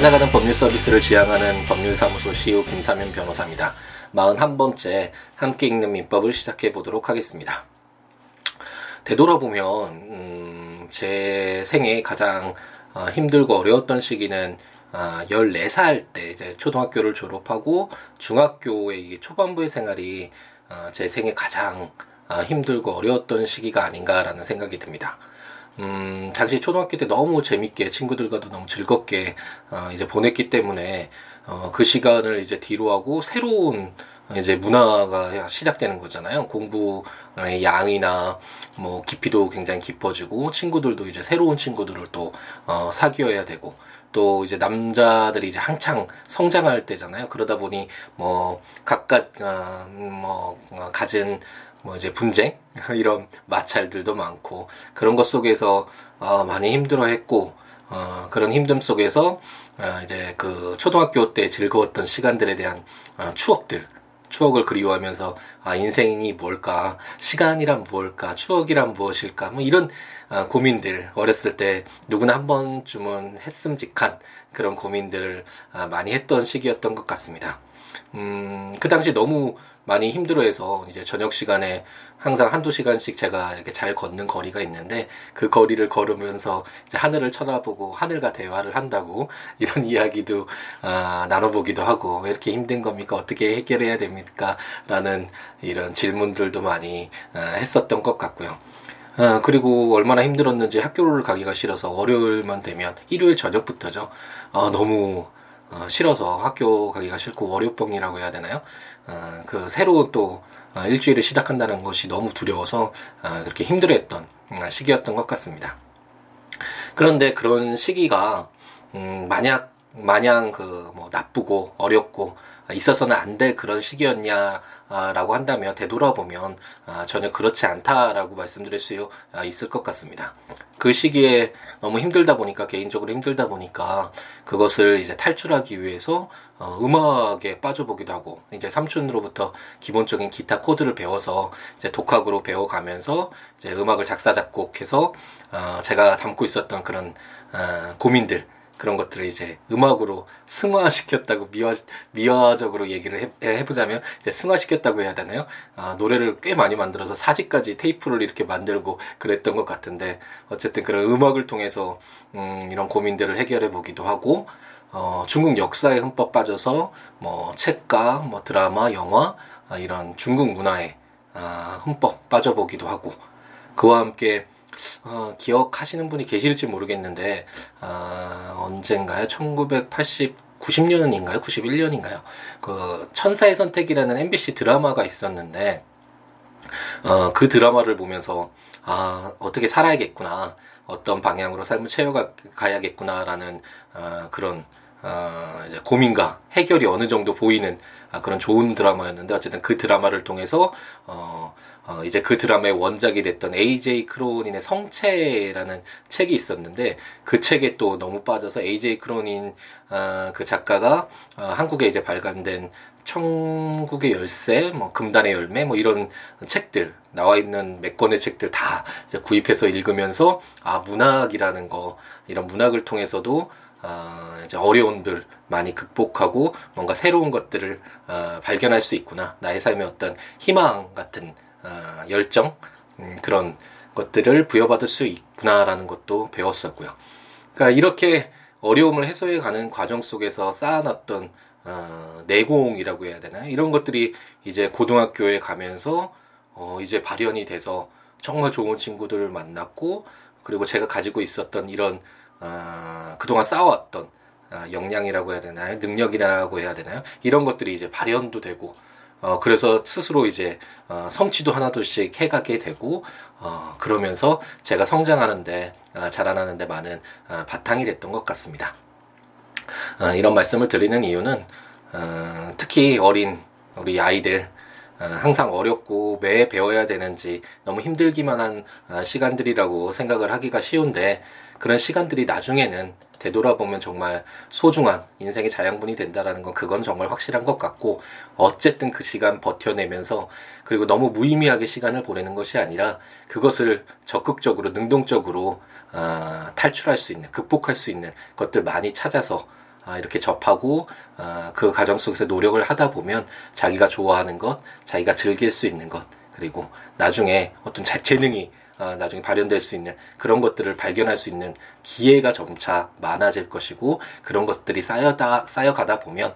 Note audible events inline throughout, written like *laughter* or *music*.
찾아가는 법률 서비스를 지향하는 법률사무소 CEO 김사면 변호사입니다. 41번째 함께 읽는 민법을 시작해 보도록 하겠습니다. 되돌아보면 음, 제 생애 가장 어, 힘들고 어려웠던 시기는 아, 14살 때 이제 초등학교를 졸업하고 중학교의 초반부의 생활이 어, 제 생애 가장 아, 힘들고 어려웠던 시기가 아닌가라는 생각이 듭니다. 음, 당시 초등학교 때 너무 재밌게 친구들과도 너무 즐겁게 어, 이제 보냈기 때문에 어, 그 시간을 이제 뒤로 하고 새로운 이제 문화가 시작되는 거잖아요. 공부의 양이나 뭐 깊이도 굉장히 깊어지고 친구들도 이제 새로운 친구들을 또 어, 사귀어야 되고 또 이제 남자들이 이제 한창 성장할 때잖아요. 그러다 보니 뭐 각각 어, 뭐 어, 가진 뭐 이제 분쟁? *laughs* 이런 마찰들도 많고 그런 것 속에서 어, 많이 힘들어했고 어, 그런 힘듦 속에서 어, 이제 그 초등학교 때 즐거웠던 시간들에 대한 어, 추억들 추억을 그리워하면서 아 인생이 뭘까? 시간이란 무엇일까? 추억이란 무엇일까? 뭐 이런 아, 고민들 어렸을 때 누구나 한 번쯤은 했음직한 그런 고민들을 아, 많이 했던 시기였던 것 같습니다. 음, 그 당시 너무 많이 힘들어해서 이제 저녁 시간에 항상 한두 시간씩 제가 이렇게 잘 걷는 거리가 있는데 그 거리를 걸으면서 이제 하늘을 쳐다보고 하늘과 대화를 한다고 *laughs* 이런 이야기도 아, 나눠보기도 하고 왜 이렇게 힘든 겁니까? 어떻게 해결해야 됩니까? 라는 이런 질문들도 많이 아, 했었던 것 같고요. 아, 그리고 얼마나 힘들었는지 학교를 가기가 싫어서 월요일만 되면 일요일 저녁부터죠. 아, 너무 어, 싫어서 학교 가기가 싫고 월요병이라고 해야 되나요? 어, 그 새로 또 어, 일주일을 시작한다는 것이 너무 두려워서 어, 그렇게 힘들어했던 음, 시기였던 것 같습니다. 그런데 그런 시기가 음, 만약 마냥 그 뭐 나쁘고 어렵고 있어서는 안 될 그런 시기였냐라고 한다면 되돌아보면 아, 전혀 그렇지 않다라고 말씀드릴 수 아, 있을 것 같습니다. 그 시기에 너무 힘들다 보니까 개인적으로 힘들다 보니까 그것을 이제 탈출하기 위해서 어, 음악에 빠져보기도 하고 이제 삼촌으로부터 기본적인 기타 코드를 배워서 이제 독학으로 배워가면서 이제 음악을 작사 작곡해서 어, 제가 담고 있었던 그런 어, 고민들 그런 것들을 이제 음악으로 승화시켰다고 미화 미화적으로 얘기를 해, 해보자면 이제 승화시켰다고 해야 되나요? 아, 노래를 꽤 많이 만들어서 사지까지 테이프를 이렇게 만들고 그랬던 것 같은데 어쨌든 그런 음악을 통해서 음, 이런 고민들을 해결해 보기도 하고 어, 중국 역사에 흠뻑 빠져서 뭐 책과 뭐 드라마, 영화 아, 이런 중국 문화에 아, 흠뻑 빠져보기도 하고 그와 함께 어, 기억하시는 분이 계실지 모르겠는데 어, 언젠가요? 1980 90년인가요? 91년인가요? 그 천사의 선택이라는 MBC 드라마가 있었는데 어, 그 드라마를 보면서 아 어떻게 살아야겠구나 어떤 방향으로 삶을 채워가야겠구나라는 어, 그런 어, 이제 고민과 해결이 어느 정도 보이는 아, 그런 좋은 드라마였는데 어쨌든 그 드라마를 통해서 어, 어, 이제 그 드라마의 원작이 됐던 AJ 크로닌의 성체라는 책이 있었는데 그 책에 또 너무 빠져서 AJ 크로닌 어, 그 작가가 어, 한국에 이제 발간된 천국의 열쇠, 뭐 금단의 열매, 뭐 이런 책들 나와 있는 몇 권의 책들 다 구입해서 읽으면서 아 문학이라는 거 이런 문학을 통해서도 어, 이제 어려움들 많이 극복하고 뭔가 새로운 것들을 어, 발견할 수 있구나. 나의 삶의 어떤 희망 같은 어, 열정 음, 그런 것들을 부여받을 수 있구나라는 것도 배웠었고요. 그러니까 이렇게 어려움을 해소해 가는 과정 속에서 쌓아놨던 어, 내공이라고 해야 되나요? 이런 것들이 이제 고등학교에 가면서 어, 이제 발현이 돼서 정말 좋은 친구들을 만났고 그리고 제가 가지고 있었던 이런 어, 그동안 쌓아왔던 어, 역량이라고 해야 되나요? 능력이라고 해야 되나요? 이런 것들이 이제 발현도 되고 어, 그래서 스스로 이제, 어, 성취도 하나둘씩 해가게 되고, 어, 그러면서 제가 성장하는데, 어, 자라나는데 많은 어, 바탕이 됐던 것 같습니다. 어, 이런 말씀을 드리는 이유는, 어, 특히 어린 우리 아이들, 어, 항상 어렵고 매 배워야 되는지 너무 힘들기만 한 어, 시간들이라고 생각을 하기가 쉬운데, 그런 시간들이 나중에는 되돌아보면 정말 소중한 인생의 자양분이 된다라는 건 그건 정말 확실한 것 같고 어쨌든 그 시간 버텨내면서 그리고 너무 무의미하게 시간을 보내는 것이 아니라 그것을 적극적으로 능동적으로 어, 탈출할 수 있는 극복할 수 있는 것들 많이 찾아서 아, 이렇게 접하고 아, 그 과정 속에서 노력을 하다 보면 자기가 좋아하는 것, 자기가 즐길 수 있는 것, 그리고 나중에 어떤 재능이 아, 나중에 발현될 수 있는 그런 것들을 발견할 수 있는 기회가 점차 많아질 것이고 그런 것들이 쌓여다 쌓여가다 보면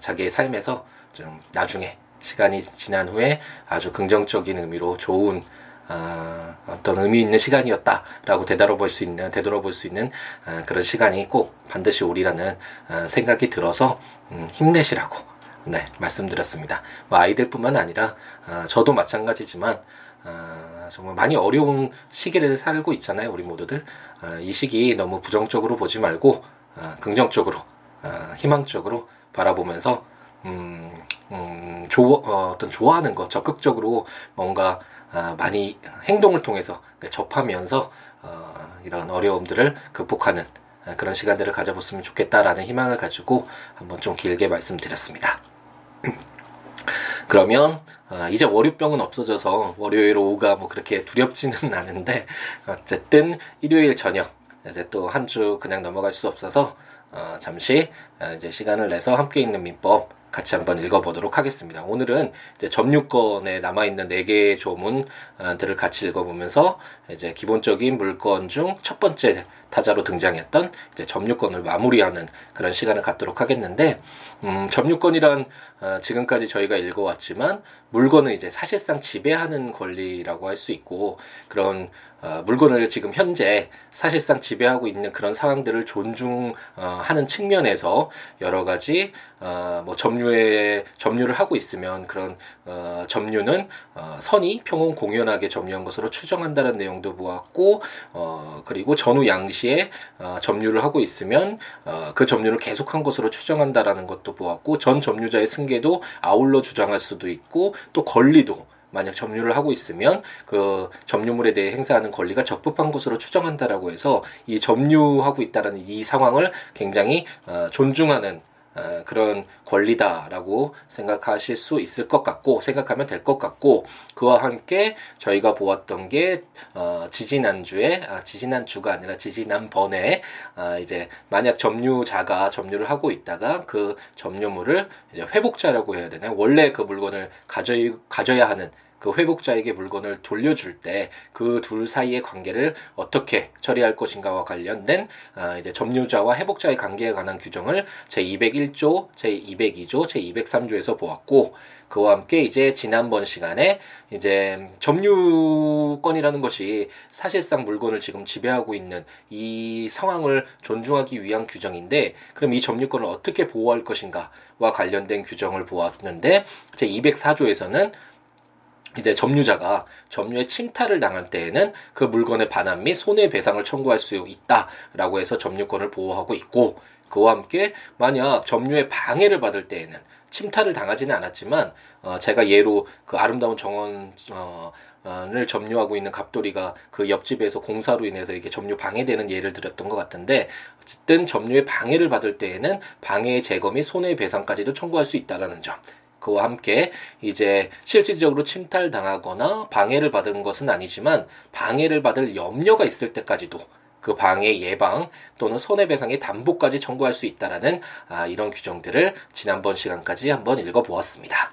자기의 삶에서 좀 나중에 시간이 지난 후에 아주 긍정적인 의미로 좋은 어, 어떤 의미 있는 시간이었다라고 되돌아볼 수 있는 되돌아볼 수 있는 어, 그런 시간이 꼭 반드시 오리라는 어, 생각이 들어서 음, 힘내시라고 네 말씀드렸습니다. 뭐 아이들뿐만 아니라 어, 저도 마찬가지지만 어, 정말 많이 어려운 시기를 살고 있잖아요 우리 모두들 어, 이 시기 너무 부정적으로 보지 말고 어, 긍정적으로 어, 희망적으로 바라보면서 음, 음, 조, 어, 어떤 좋아하는 것 적극적으로 뭔가 어, 많이 행동을 통해서 접하면서 어, 이런 어려움들을 극복하는 어, 그런 시간들을 가져봤으면 좋겠다라는 희망을 가지고 한번 좀 길게 말씀드렸습니다. *clears throat* 그러면 어, 이제 월요병은 없어져서 월요일 오후가 뭐 그렇게 두렵지는 *laughs* 않은데 어쨌든 일요일 저녁 이제 또 한 주 그냥 넘어갈 수 없어서 어, 잠시 어, 이제 시간을 내서 함께 있는 민법 같이 한번 읽어보도록 하겠습니다. 오늘은 이제 점유권에 남아있는 네 개의 조문들을 같이 읽어보면서 이제 기본적인 물건 중 첫 번째 타자로 등장했던 이제 점유권을 마무리하는 그런 시간을 갖도록 하겠는데, 음, 점유권이란 어, 지금까지 저희가 읽어왔지만 물건을 이제 사실상 지배하는 권리라고 할 수 있고 그런 어, 물건을 지금 현재 사실상 지배하고 있는 그런 상황들을 존중하는 어, 측면에서 여러 가지 어, 뭐 점유 에 점유를 하고 있으면 그런 어, 점유는 어, 선이 평온 공연하게 점유한 것으로 추정한다는 내용도 보았고 어, 그리고 전후 양시에 어, 점유를 하고 있으면 어, 그 점유를 계속한 것으로 추정한다라는 것도 보았고 전 점유자의 승계도 아울러 주장할 수도 있고 또 권리도 만약 점유를 하고 있으면 그 점유물에 대해 행사하는 권리가 적법한 것으로 추정한다라고 해서 이 점유하고 있다라는 이 상황을 굉장히 어, 존중하는 어, 그런 권리다라고 생각하실 수 있을 것 같고 생각하면 될 것 같고 그와 함께 저희가 보았던 게 어, 지지난주에 아, 지지난주가 아니라 지지난번에 아, 이제 만약 점유자가 점유를 하고 있다가 그 점유물을 이제 회복자라고 해야 되나요? 원래 그 물건을 가져 가져야 하는 그 회복자에게 물건을 돌려줄 때 그 둘 사이의 관계를 어떻게 처리할 것인가와 관련된 아, 이제 점유자와 회복자의 관계에 관한 규정을 제 201조, 제 202조, 제 203조에서 보았고 그와 함께 이제 지난번 시간에 이제 점유권이라는 것이 사실상 물건을 지금 지배하고 있는 이 상황을 존중하기 위한 규정인데 그럼 이 점유권을 어떻게 보호할 것인가와 관련된 규정을 보았는데 제 204조에서는 이제 점유자가 점유의 침탈을 당할 때에는 그 물건의 반환 및 손해배상을 청구할 수 있다라고 해서 점유권을 보호하고 있고 그와 함께 만약 점유의 방해를 받을 때에는 침탈을 당하지는 않았지만 어 제가 예로 그 아름다운 정원 어, 을 점유하고 있는 갑돌이가 그 옆집에서 공사로 인해서 이렇게 점유 방해되는 예를 들었던 것 같은데 어쨌든 점유의 방해를 받을 때에는 방해 제거 및 손해배상까지도 청구할 수 있다라는 점 그와 함께 이제 실질적으로 침탈당하거나 방해를 받은 것은 아니지만 방해를 받을 염려가 있을 때까지도 그 방해 예방 또는 손해배상의 담보까지 청구할 수 있다라는 아, 이런 규정들을 지난번 시간까지 한번 읽어보았습니다.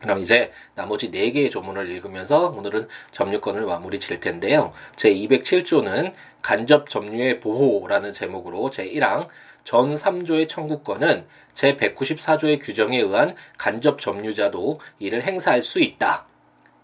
그럼 이제 나머지 4개의 조문을 읽으면서 오늘은 점유권을 마무리 칠 텐데요. 제 207조는 간접 점유의 보호라는 제목으로 제 1항 전 3조의 청구권은 제 194조의 규정에 의한 간접 점유자도 이를 행사할 수 있다.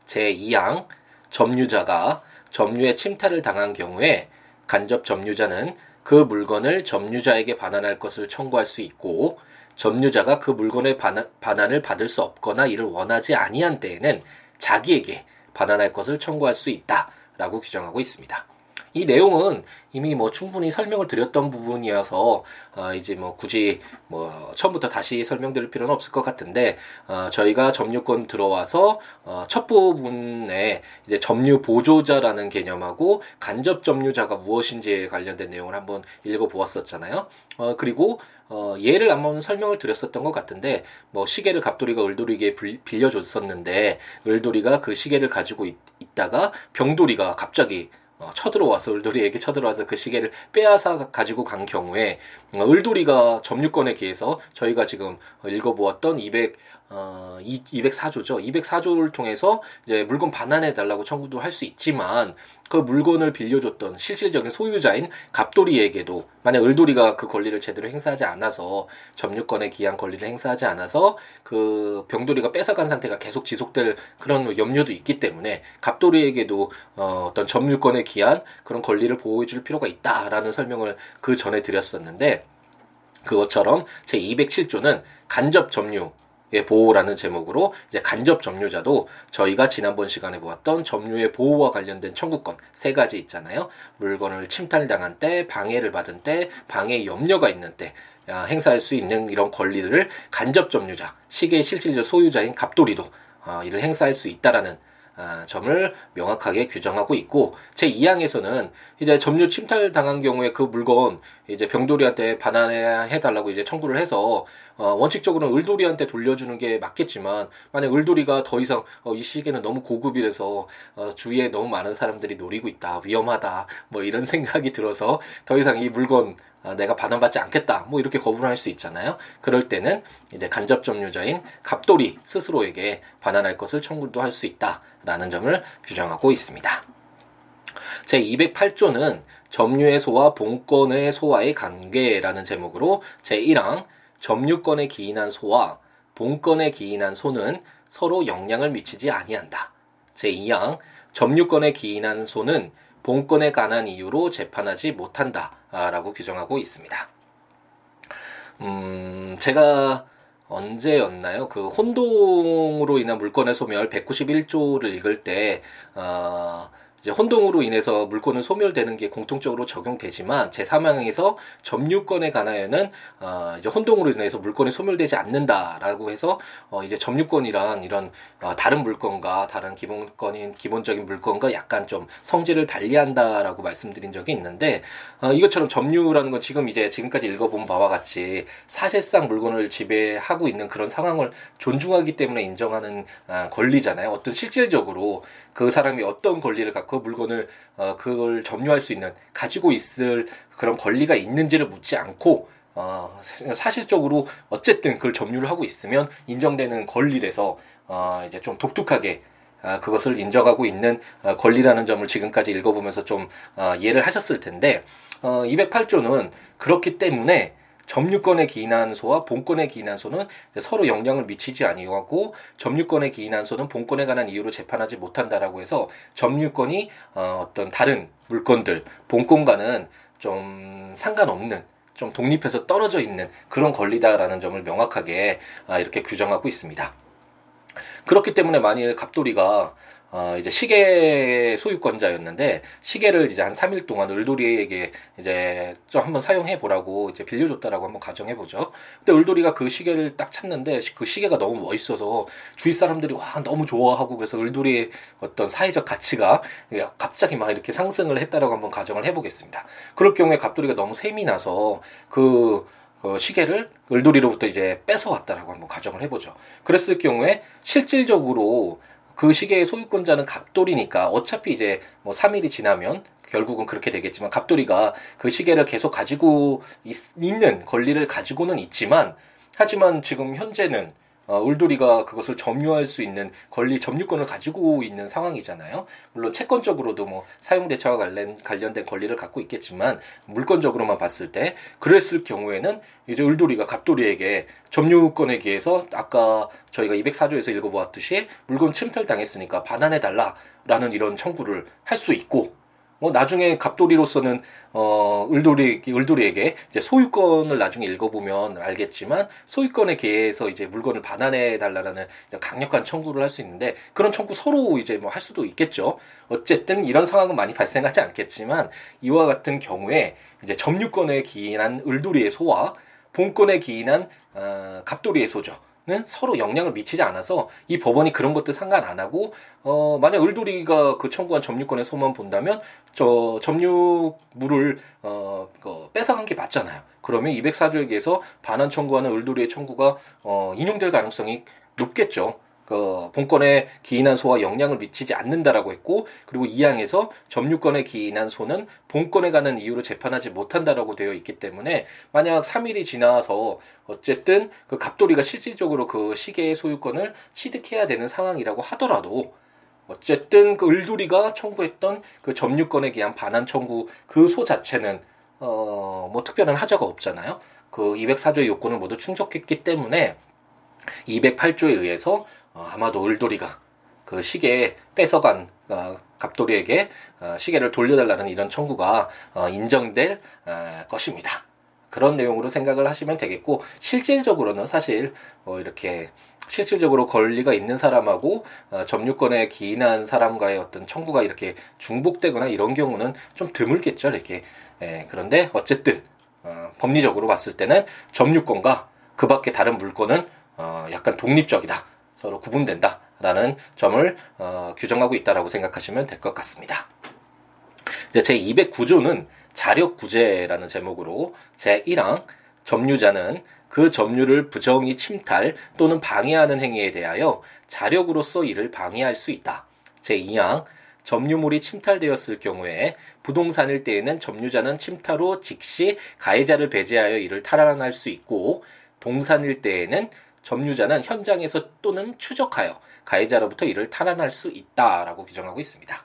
제 2항 점유자가 점유의 침탈을 당한 경우에 간접 점유자는 그 물건을 점유자에게 반환할 것을 청구할 수 있고 점유자가 그 물건의 반환, 반환을 받을 수 없거나 이를 원하지 아니한 때에는 자기에게 반환할 것을 청구할 수 있다라고 규정하고 있습니다. 이 내용은 이미 뭐 충분히 설명을 드렸던 부분이어서 어 이제 뭐 굳이 뭐 처음부터 다시 설명드릴 필요는 없을 것 같은데 어 저희가 점유권 들어와서 어 첫 부분에 이제 점유 보조자라는 개념하고 간접 점유자가 무엇인지에 관련된 내용을 한번 읽어 보았었잖아요. 어 그리고 어, 예를 한번 설명을 드렸었던 것 같은데, 뭐, 시계를 갑돌이가 을돌이에게 빌려줬었는데, 을돌이가 그 시계를 가지고 있, 다가 병돌이가 갑자기 어, 쳐들어와서 을돌이에게 쳐들어와서 그 시계를 빼앗아 가지고 간 경우에 어, 을돌이가 점유권에 기해서 저희가 지금 읽어보았던 200 어, 204조죠. 204조를 통해서 이제 물건 반환해 달라고 청구도 할 수 있지만 그 물건을 빌려줬던 실질적인 소유자인 갑돌이에게도 만약 을돌이가 그 권리를 제대로 행사하지 않아서 점유권에 기한 권리를 행사하지 않아서 그 병돌이가 뺏어간 상태가 계속 지속될 그런 염려도 있기 때문에 갑돌이에게도 어, 어떤 점유권에 기한 그런 권리를 보호해 줄 필요가 있다라는 설명을 그 전에 드렸었는데 그것처럼 제 207조는 간접 점유 의 보호라는 제목으로 이제 간접 점유자도 저희가 지난번 시간에 보았던 점유의 보호와 관련된 청구권 세 가지 있잖아요. 물건을 침탈당한 때, 방해를 받은 때, 방해 염려가 있는 때 아, 행사할 수 있는 이런 권리들을 간접 점유자, 시계의 실질적 소유자인 갑돌이도 어, 이를 행사할 수 있다라는 아, 점을 명확하게 규정하고 있고 제 2항에서는 이제 점유 침탈 당한 경우에 그 물건 이제 병돌이한테 반환해 달라고 이제 청구를 해서 어, 원칙적으로는 을돌이한테 돌려주는 게 맞겠지만 만약 을돌이가 더 이상 어, 이 시계는 너무 고급이라서 어, 주위에 너무 많은 사람들이 노리고 있다 위험하다 뭐 이런 *laughs* 생각이 들어서 더 이상 이 물건 아, 내가 반환받지 않겠다. 뭐 이렇게 거부를 할 수 있잖아요. 그럴 때는 이제 간접 점유자인 갑돌이 스스로에게 반환할 것을 청구도 할 수 있다라는 점을 규정하고 있습니다. 제 208조는 점유의 소와 본권의 소와의 관계라는 제목으로 제 1항 점유권에 기인한 소와 본권에 기인한 소는 서로 영향을 미치지 아니한다. 제 2항 점유권에 기인한 소는 본권에 관한 이유로 재판하지 못한다라고 규정하고 있습니다. 음, 제가 언제였나요? 그 혼동으로 인한 물건의 소멸 191조를 읽을 때, 어, 이제 혼동으로 인해서 물건은 소멸되는 게 공통적으로 적용되지만 제3항에서 점유권에 관하여는 어 이제 혼동으로 인해서 물건이 소멸되지 않는다라고 해서 어 이제 점유권이란 이런 어 다른 물건과 다른 기본권인 기본적인 물건과 약간 좀 성질을 달리한다라고 말씀드린 적이 있는데 어 이것처럼 점유라는 건 지금 이제 지금까지 읽어본 바와 같이 사실상 물건을 지배하고 있는 그런 상황을 존중하기 때문에 인정하는 어 권리잖아요. 어떤 실질적으로 그 사람이 어떤 권리를 갖고 그 물건을 어, 그걸 점유할 수 있는 가지고 있을 그런 권리가 있는지를 묻지 않고 어, 사실적으로 어쨌든 그걸 점유를 하고 있으면 인정되는 권리라서 어, 이제 좀 독특하게 아, 그것을 인정하고 있는 어, 권리라는 점을 지금까지 읽어보면서 좀 어, 이해를 하셨을 텐데 어, 208조는 그렇기 때문에 점유권에 기인한 소와 본권에 기인한 소는 서로 영향을 미치지 아니하고 점유권에 기인한 소는 본권에 관한 이유로 재판하지 못한다라고 해서 점유권이 어, 어떤 다른 물건들 본권과는 좀 상관없는 좀 독립해서 떨어져 있는 그런 권리다라는 점을 명확하게 아, 이렇게 규정하고 있습니다. 그렇기 때문에 만일 갑돌이가 어, 이제 시계 소유권자였는데 시계를 이제 한 3일 동안 을돌이에게 이제 좀 한번 사용해 보라고 이제 빌려줬다라고 한번 가정해 보죠. 근데 을돌이가 그 시계를 딱 찾는데 그 시계가 너무 멋있어서 주위 사람들이 와 너무 좋아하고 그래서 을돌이의 어떤 사회적 가치가 갑자기 막 이렇게 상승을 했다라고 한번 가정을 해 보겠습니다. 그럴 경우에 갑돌이가 너무 셈이 나서 그 어, 시계를 을돌이로부터 이제 뺏어왔다라고 한번 가정을 해보죠. 그랬을 경우에 실질적으로 그 시계의 소유권자는 갑돌이니까 어차피 이제 뭐 3일이 지나면 결국은 그렇게 되겠지만 갑돌이가 그 시계를 계속 가지고 있, 는 권리를 가지고는 있지만 하지만 지금 현재는 어, 울돌이가 그것을 점유할 수 있는 권리 점유권을 가지고 있는 상황이잖아요. 물론 채권적으로도 뭐 사용 대차와 관련 관련된 권리를 갖고 있겠지만 물건적으로만 봤을 때 그랬을 경우에는 이제 울돌이가 갑돌이에게 점유권에 기해서 아까 저희가 204조에서 읽어보았듯이 물건 침탈 당했으니까 반환해 달라라는 이런 청구를 할 수 있고 뭐 나중에 갑돌이로서는 어 을돌이 을돌이에게 이제 소유권을 나중에 읽어보면 알겠지만 소유권에 대해서 이제 물건을 반환해 달라는 강력한 청구를 할 수 있는데 그런 청구 서로 이제 뭐 할 수도 있겠죠. 어쨌든 이런 상황은 많이 발생하지 않겠지만 이와 같은 경우에 이제 점유권에 기인한 을돌이의 소와 본권에 기인한 어, 갑돌이의 소죠. 는 서로 영향을 미치지 않아서 이 법원이 그런 것들 상관 안 하고 어 만약 을돌이가 그 청구한 점유권의 소만 본다면 저 점유물을 어그 뺏어간 게 맞잖아요. 그러면 204조에 의해서 반환 청구하는 을돌이의 청구가 어 인용될 가능성이 높겠죠. 그 본권에 기인한 소와 영향을 미치지 않는다라고 했고 그리고 2항에서 점유권에 기인한 소는 본권에 가는 이유로 재판하지 못한다라고 되어 있기 때문에 만약 3일이 지나서 어쨌든 그 갑돌이가 실질적으로 그 시계의 소유권을 취득해야 되는 상황이라고 하더라도 어쨌든 그 을돌이가 청구했던 그 점유권에 대한 반환 청구 그 소 자체는 어 뭐 특별한 하자가 없잖아요. 그 204조의 요건을 모두 충족했기 때문에 208조에 의해서 어, 아마도 을돌이가 그 시계에 뺏어간 어, 갑돌이에게 어, 시계를 돌려달라는 이런 청구가 어, 인정될 어, 것입니다. 그런 내용으로 생각을 하시면 되겠고 실질적으로는 사실 뭐 이렇게 실질적으로 권리가 있는 사람하고 어, 점유권에 기인한 사람과의 어떤 청구가 이렇게 중복되거나 이런 경우는 좀 드물겠죠 이렇게 예, 그런데 어쨌든 어, 법리적으로 봤을 때는 점유권과 그 밖에 다른 물건은 어, 약간 독립적이다. 서로 구분된다 라는 점을 어, 규정하고 있다라고 생각하시면 될 것 같습니다. 이제 제 209조는 자력 구제라는 제목으로 제 1항 점유자는 그 점유를 부정히 침탈 또는 방해하는 행위에 대하여 자력으로서 이를 방해할 수 있다. 제 2항 점유물이 침탈되었을 경우에 부동산일 때에는 점유자는 침탈 후 즉시 가해자를 배제하여 이를 탈환할 수 있고 동산일 때에는 점유자는 현장에서 또는 추적하여 가해자로부터 이를 탈환할 수 있다라고 규정하고 있습니다.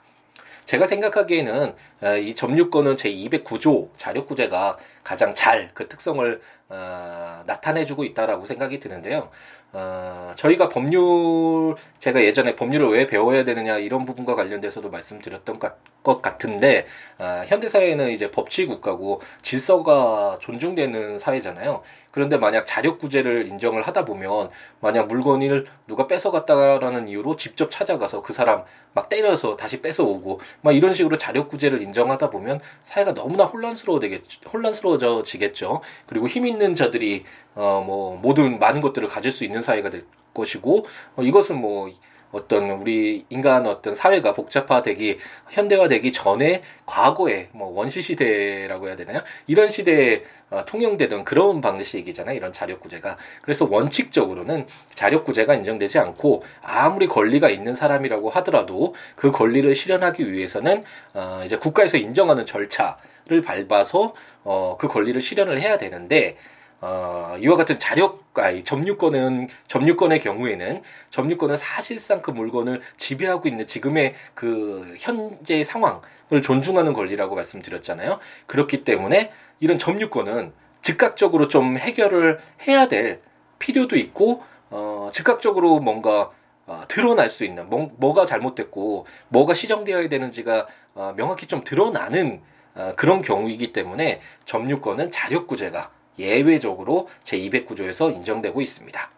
제가 생각하기에는 어, 이 점유권은 제 209조 자력구제가 가장 잘 그 특성을 어, 나타내주고 있다라고 생각이 드는데요. 어, 저희가 법률 제가 예전에 법률을 왜 배워야 되느냐 이런 부분과 관련돼서도 말씀드렸던 것 같은데 어, 현대 사회는 이제 법치 국가고 질서가 존중되는 사회잖아요. 그런데 만약 자력구제를 인정을 하다 보면 만약 물건을 누가 뺏어갔다라는 이유로 직접 찾아가서 그 사람 막 때려서 다시 뺏어오고 막 이런 식으로 자력구제를 인정하다 보면 사회가 너무나 혼란스러워 되겠 혼란스러워지겠죠. 그리고 힘 있는 자들이 어 뭐 모든 많은 것들을 가질 수 있는 사회가 될 것이고 어, 이것은 뭐 어떤 우리 인간 어떤 사회가 복잡화되기 현대화되기 전에 과거에 뭐 원시 시대라고 해야 되나요? 이런 시대에 어, 통용되던 그런 방식이잖아요. 이런 자력구제가. 그래서 원칙적으로는 자력구제가 인정되지 않고 아무리 권리가 있는 사람이라고 하더라도 그 권리를 실현하기 위해서는 어, 이제 국가에서 인정하는 절차 를 밟아서 어, 그 권리를 실현을 해야 되는데 어, 이와 같은 자력, 아니, 점유권은, 점유권의 경우에는, 점유권은 사실상 그 물건을 지배하고 있는 지금의 그 현재 상황을 존중하는 권리라고 말씀드렸잖아요. 그렇기 때문에 이런 점유권은 즉각적으로 좀 해결을 해야 될 필요도 있고, 어, 즉각적으로 뭔가, 어, 드러날 수 있는, 뭐, 뭐가 잘못됐고, 뭐가 시정되어야 되는지가, 어, 명확히 좀 드러나는, 어, 그런 경우이기 때문에 점유권은 자력구제가 예외적으로 제209조에서 인정되고 있습니다.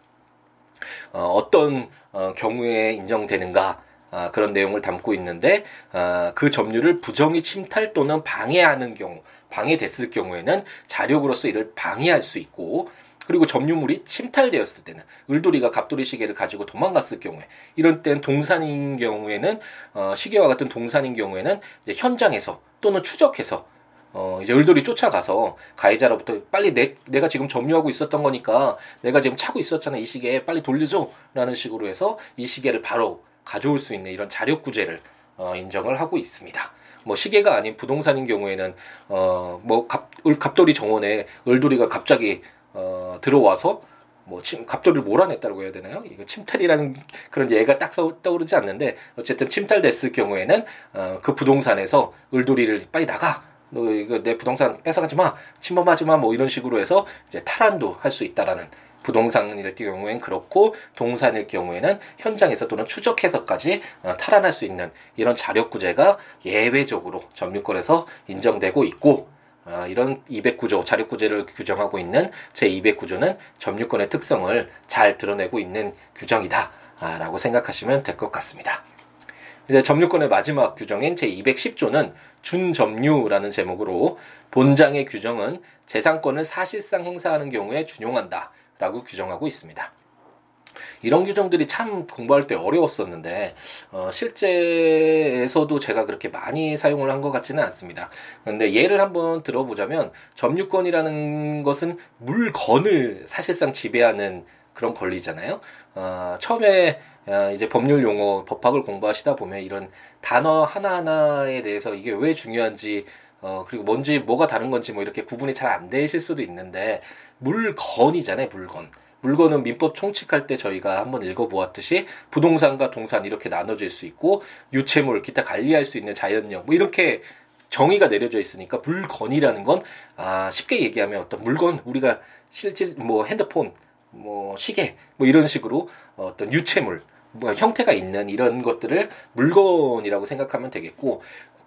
어, 떤 어, 경우에 인정되는가 아, 그런 내용을 담고 있는데 아, 그 점유를 부정히 침탈 또는 방해하는 경우 방해됐을 경우에는 자력으로서 이를 방해할 수 있고 그리고 점유물이 침탈되었을 때는 을돌이가 갑돌이 시계를 가지고 도망갔을 경우에 이런 때는 동산인 경우에는 어, 시계와 같은 동산인 경우에는 이제 현장에서 또는 추적해서 어, 이제 을돌이 쫓아가서 가해자로부터 빨리 내, 내가 지금 점유하고 있었던 거니까 내가 지금 차고 있었잖아. 이 시계 빨리 돌려줘. 라는 식으로 해서 이 시계를 바로 가져올 수 있는 이런 자력구제를 어, 인정을 하고 있습니다. 뭐 시계가 아닌 부동산인 경우에는 어뭐 갑돌이 정원에 을돌이가 갑자기 어 들어와서 뭐 침, 갑돌이를 몰아냈다고 해야 되나요? 이거 침탈이라는 그런 예가 딱 떠오르지 않는데 어쨌든 침탈됐을 경우에는 어, 그 부동산에서 을돌이를 빨리 나가. 너 이거 내 부동산 뺏어가지 마, 침범하지 마, 뭐 이런 식으로 해서 이제 탈환도 할 수 있다라는 부동산일 경우엔 그렇고 동산일 경우에는 현장에서 또는 추적해서까지 어, 탈환할 수 있는 이런 자력구제가 예외적으로 점유권에서 인정되고 있고 어, 이런 209조 자력구제를 규정하고 있는 제 209조는 점유권의 특성을 잘 드러내고 있는 규정이다라고 생각하시면 될 것 같습니다. 이제 점유권의 마지막 규정인 제210조는 준점유라는 제목으로 본장의 규정은 재산권을 사실상 행사하는 경우에 준용한다라고 규정하고 있습니다. 이런 규정들이 참 공부할 때 어려웠었는데 어, 실제에서도 제가 그렇게 많이 사용을 한 것 같지는 않습니다. 그런데 예를 한번 들어보자면 점유권이라는 것은 물건을 사실상 지배하는 그런 권리잖아요. 어, 처음에 어, 이제 법률 용어 법학을 공부하시다 보면 이런 단어 하나하나에 대해서 이게 왜 중요한지 어 그리고 뭔지 뭐가 다른 건지 뭐 이렇게 구분이 잘 안 되실 수도 있는데 물건이잖아요 물건 물건은 민법 총칙할 때 저희가 한번 읽어보았듯이 부동산과 동산 이렇게 나눠질 수 있고 유체물 기타 관리할 수 있는 자연력 뭐 이렇게 정의가 내려져 있으니까 물건이라는 건 아, 쉽게 얘기하면 어떤 물건 우리가 실질 뭐 핸드폰 뭐 시계 뭐 이런 식으로 어떤 유체물 뭐 형태가 있는 이런 것들을 물건이라고 생각하면 되겠고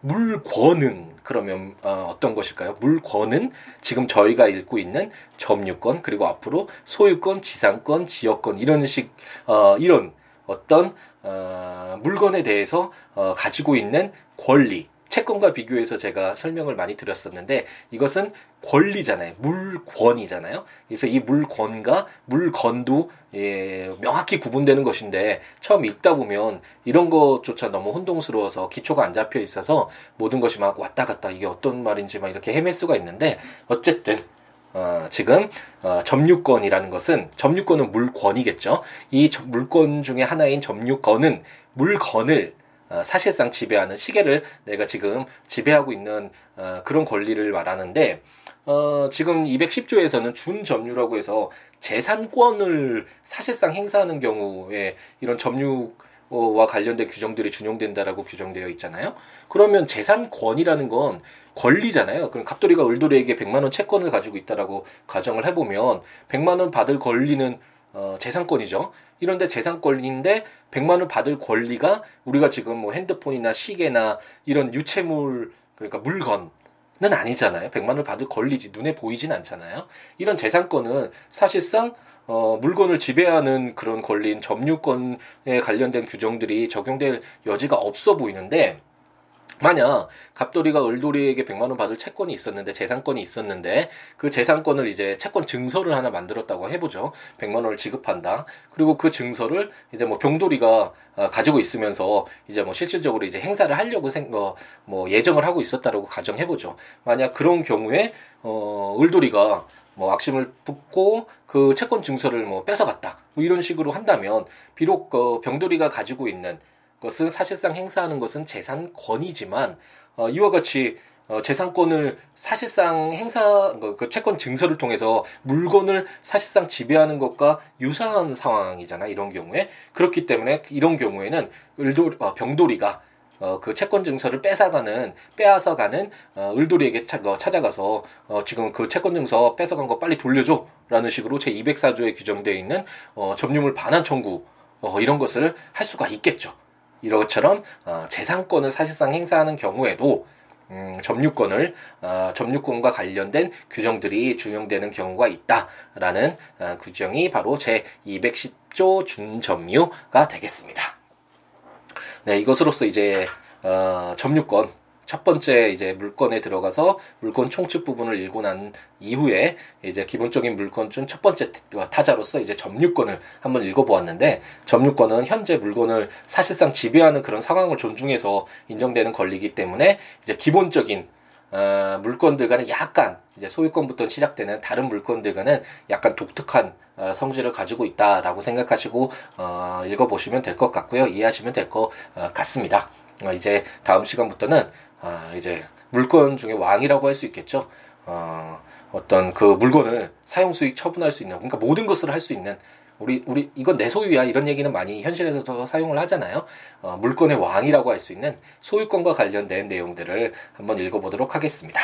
물권은 그러면 어, 어떤 것일까요? 물권은 지금 저희가 읽고 있는 점유권 그리고 앞으로 소유권, 지상권, 지역권 이런 식 어, 이런 어떤 어, 물건에 대해서 어, 가지고 있는 권리 채권과 비교해서 제가 설명을 많이 드렸었는데 이것은 권리잖아요. 물권이잖아요. 그래서 이 물권과 물건도 예, 명확히 구분되는 것인데 처음 읽다 보면 이런 것조차 너무 혼동스러워서 기초가 안 잡혀 있어서 모든 것이 막 왔다 갔다 이게 어떤 말인지 막 이렇게 헤맬 수가 있는데 어쨌든 어, 지금 어, 점유권이라는 것은 점유권은 물권이겠죠. 이 물권 중에 하나인 점유권은 물건을 어, 사실상 지배하는 시계를 내가 지금 지배하고 있는 어, 그런 권리를 말하는데 어, 지금 210조에서는 준점유라고 해서 재산권을 사실상 행사하는 경우에 이런 점유 와 관련된 규정들이 준용된다라고 규정되어 있잖아요. 그러면 재산권이라는 건 권리잖아요. 그럼 갑돌이가 을돌이에게 100만 원 채권을 가지고 있다라고 가정을 해보면 100만 원 받을 권리는 어, 재산권이죠. 이런데 재산권인데 100만 원 받을 권리가 우리가 지금 뭐 핸드폰이나 시계나 이런 유체물 그러니까 물건은 아니잖아요. 100만 원을 받을 권리지 눈에 보이진 않잖아요. 이런 재산권은 사실상 어, 물건을 지배하는 그런 권리인 점유권에 관련된 규정들이 적용될 여지가 없어 보이는데 만약 갑돌이가 을돌이에게 100만 원 받을 채권이 있었는데 재산권이 있었는데 그 재산권을 이제 채권 증서를 하나 만들었다고 해보죠. 100만 원을 지급한다. 그리고 그 증서를 이제 뭐 병돌이가 어, 가지고 있으면서 이제 뭐 실질적으로 이제 행사를 하려고 생뭐 어, 예정을 하고 있었다라고 가정해보죠. 만약 그런 경우에 어 을돌이가 뭐 악심을 붓고 그 채권 증서를 뭐 뺏어갔다. 뭐 이런 식으로 한다면 비록 그 병돌이가 가지고 있는 것은 사실상 행사하는 것은 재산권이지만 어, 이와 같이 어, 재산권을 사실상 행사 그, 그 채권 증서를 통해서 물건을 사실상 지배하는 것과 유사한 상황이잖아 이런 경우에 그렇기 때문에 이런 경우에는 을도 어, 병돌이가 어, 그 채권 증서를 뺏어가는 빼앗아가는 어, 을돌이에게 차, 어, 찾아가서 어, 지금 그 채권 증서 뺏어간 거 빨리 돌려줘 라는 식으로 제 204조에 규정되어 있는 어, 점유물 반환 청구 어, 이런 것을 할 수가 있겠죠. 이것처럼 어, 재산권을 사실상 행사하는 경우에도 음, 점유권을 어, 점유권과 관련된 규정들이 준용되는 경우가 있다라는 어, 규정이 바로 제 210조 준점유가 되겠습니다. 네, 이것으로서 이제 어, 점유권 첫 번째 이제 물건에 들어가서 물건 총칙 부분을 읽고 난 이후에 이제 기본적인 물건중 첫 번째 타자로서 이제 점유권을 한번 읽어보았는데 점유권은 현재 물건을 사실상 지배하는 그런 상황을 존중해서 인정되는 권리이기 때문에 이제 기본적인 어, 물건들과는 약간 이제 소유권부터 시작되는 다른 물건들과는 약간 독특한 어, 성질을 가지고 있다라고 생각하시고 어, 읽어보시면 될 것 같고요 이해하시면 될것 어, 같습니다. 어, 이제 다음 시간부터는 아, 이제 물건 중에 왕이라고 할 수 있겠죠. 어, 어떤 그 물건을 사용 수익 처분할 수 있는 그러니까 모든 것을 할 수 있는 우리 우리 이건 내 소유야 이런 얘기는 많이 현실에서 사용을 하잖아요. 어, 물건의 왕이라고 할 수 있는 소유권과 관련된 내용들을 한번 읽어보도록 하겠습니다.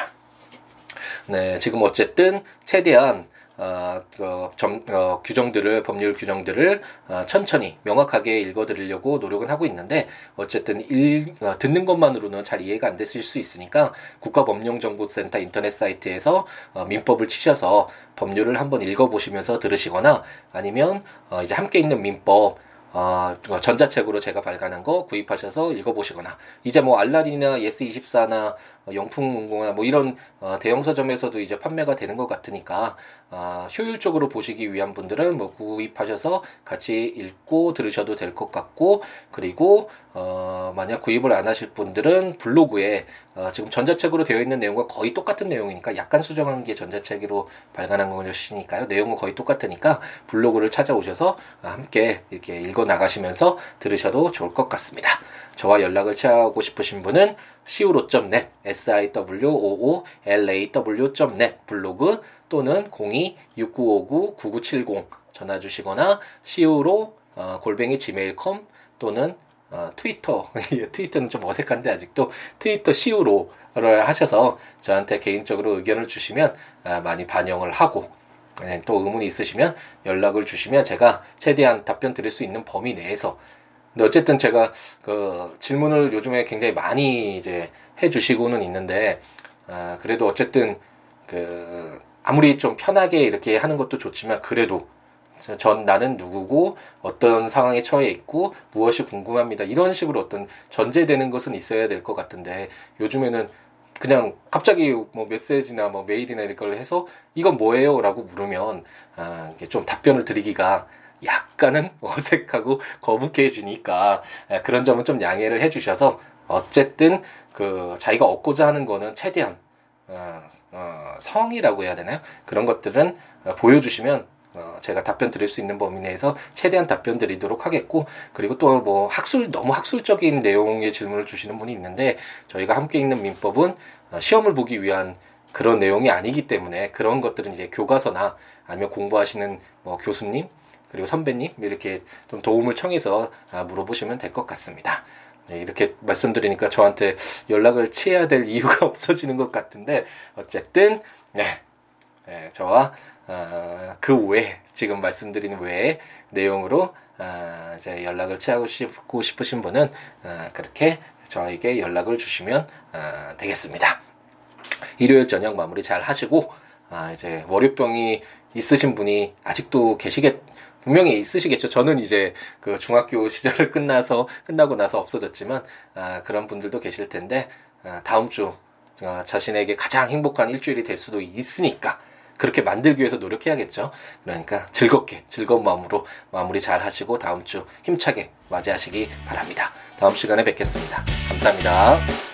네, 지금 어쨌든 최대한 어, 어, 점, 어, 규정들을 법률 규정들을 어, 천천히 명확하게 읽어드리려고 노력은 하고 있는데 어쨌든 일, 어, 듣는 것만으로는 잘 이해가 안 됐을 수 있으니까 국가법령정보센터 인터넷 사이트에서 어, 민법을 치셔서 법률을 한번 읽어보시면서 들으시거나 아니면 어, 이제 함께 있는 민법 어, 전자책으로 제가 발간한 거 구입하셔서 읽어보시거나 이제 뭐 알라딘이나 예스24나 영풍문고나 뭐 이런 어, 대형 서점에서도 이제 판매가 되는 것 같으니까 어, 효율적으로 보시기 위한 분들은 뭐 구입하셔서 같이 읽고 들으셔도 될 것 같고 그리고 어, 만약 구입을 안 하실 분들은 블로그에 어, 지금 전자책으로 되어 있는 내용과 거의 똑같은 내용이니까 약간 수정한 게 전자책으로 발간한 것이니까요. 내용은 거의 똑같으니까 블로그를 찾아오셔서 함께 이렇게 읽어 나가시면서 들으셔도 좋을 것 같습니다. 저와 연락을 취하고 싶으신 분은 siwo.net, siwoolaw.net 블로그 또는 02-6959-9970 전화 주시거나 siwo 어, 골뱅이 gmail.com 또는 어, 트위터. *laughs* 트위터는 좀 어색한데 아직도 트위터 siwo를 하셔서 저한테 개인적으로 의견을 주시면 아, 많이 반영을 하고 네, 또 의문이 있으시면 연락을 주시면 제가 최대한 답변 드릴 수 있는 범위 내에서 근데 어쨌든 제가 그 질문을 요즘에 굉장히 많이 이제 해주시고는 있는데 아, 그래도 어쨌든 그 아무리 좀 편하게 이렇게 하는 것도 좋지만 그래도 전 나는 누구고 어떤 상황에 처해 있고 무엇이 궁금합니다. 이런 식으로 어떤 전제되는 것은 있어야 될 것 같은데 요즘에는 그냥 갑자기 뭐 메시지나 뭐 메일이나 이런 걸 해서 이건 뭐예요?라고 물으면 아, 이게 좀 답변을 드리기가 약간은 *laughs* 어색하고 거북해지니까 그런 점은 좀 양해를 해주셔서 어쨌든 그 자기가 얻고자 하는 거는 최대한 어, 어, 성이라고 해야 되나요? 그런 것들은 어, 보여주시면 어, 제가 답변 드릴 수 있는 범위 내에서 최대한 답변 드리도록 하겠고 그리고 또 뭐 학술 너무 학술적인 내용의 질문을 주시는 분이 있는데 저희가 함께 읽는 민법은 어, 시험을 보기 위한 그런 내용이 아니기 때문에 그런 것들은 이제 교과서나 아니면 공부하시는 뭐 교수님 그리고 선배님 이렇게 좀 도움을 청해서 아, 물어보시면 될 것 같습니다. 네, 이렇게 말씀드리니까 저한테 연락을 취해야 될 이유가 *laughs* 없어지는 것 같은데 어쨌든 네, 네 저와 어, 그 외에 지금 말씀드린 외에 내용으로 어, 이제 연락을 취하고 싶고 싶으신 분은 어, 그렇게 저에게 연락을 주시면 어, 되겠습니다. 일요일 저녁 마무리 잘 하시고 아, 이제 월요병이 있으신 분이 아직도 계시겠 분명히 있으시겠죠. 저는 이제 그 중학교 시절을 끝나서 끝나고 나서 없어졌지만 아, 그런 분들도 계실 텐데 아, 다음 주 아, 자신에게 가장 행복한 일주일이 될 수도 있으니까 그렇게 만들기 위해서 노력해야겠죠. 그러니까 즐겁게 즐거운 마음으로 마무리 잘 하시고 다음 주 힘차게 맞이하시기 바랍니다. 다음 시간에 뵙겠습니다. 감사합니다.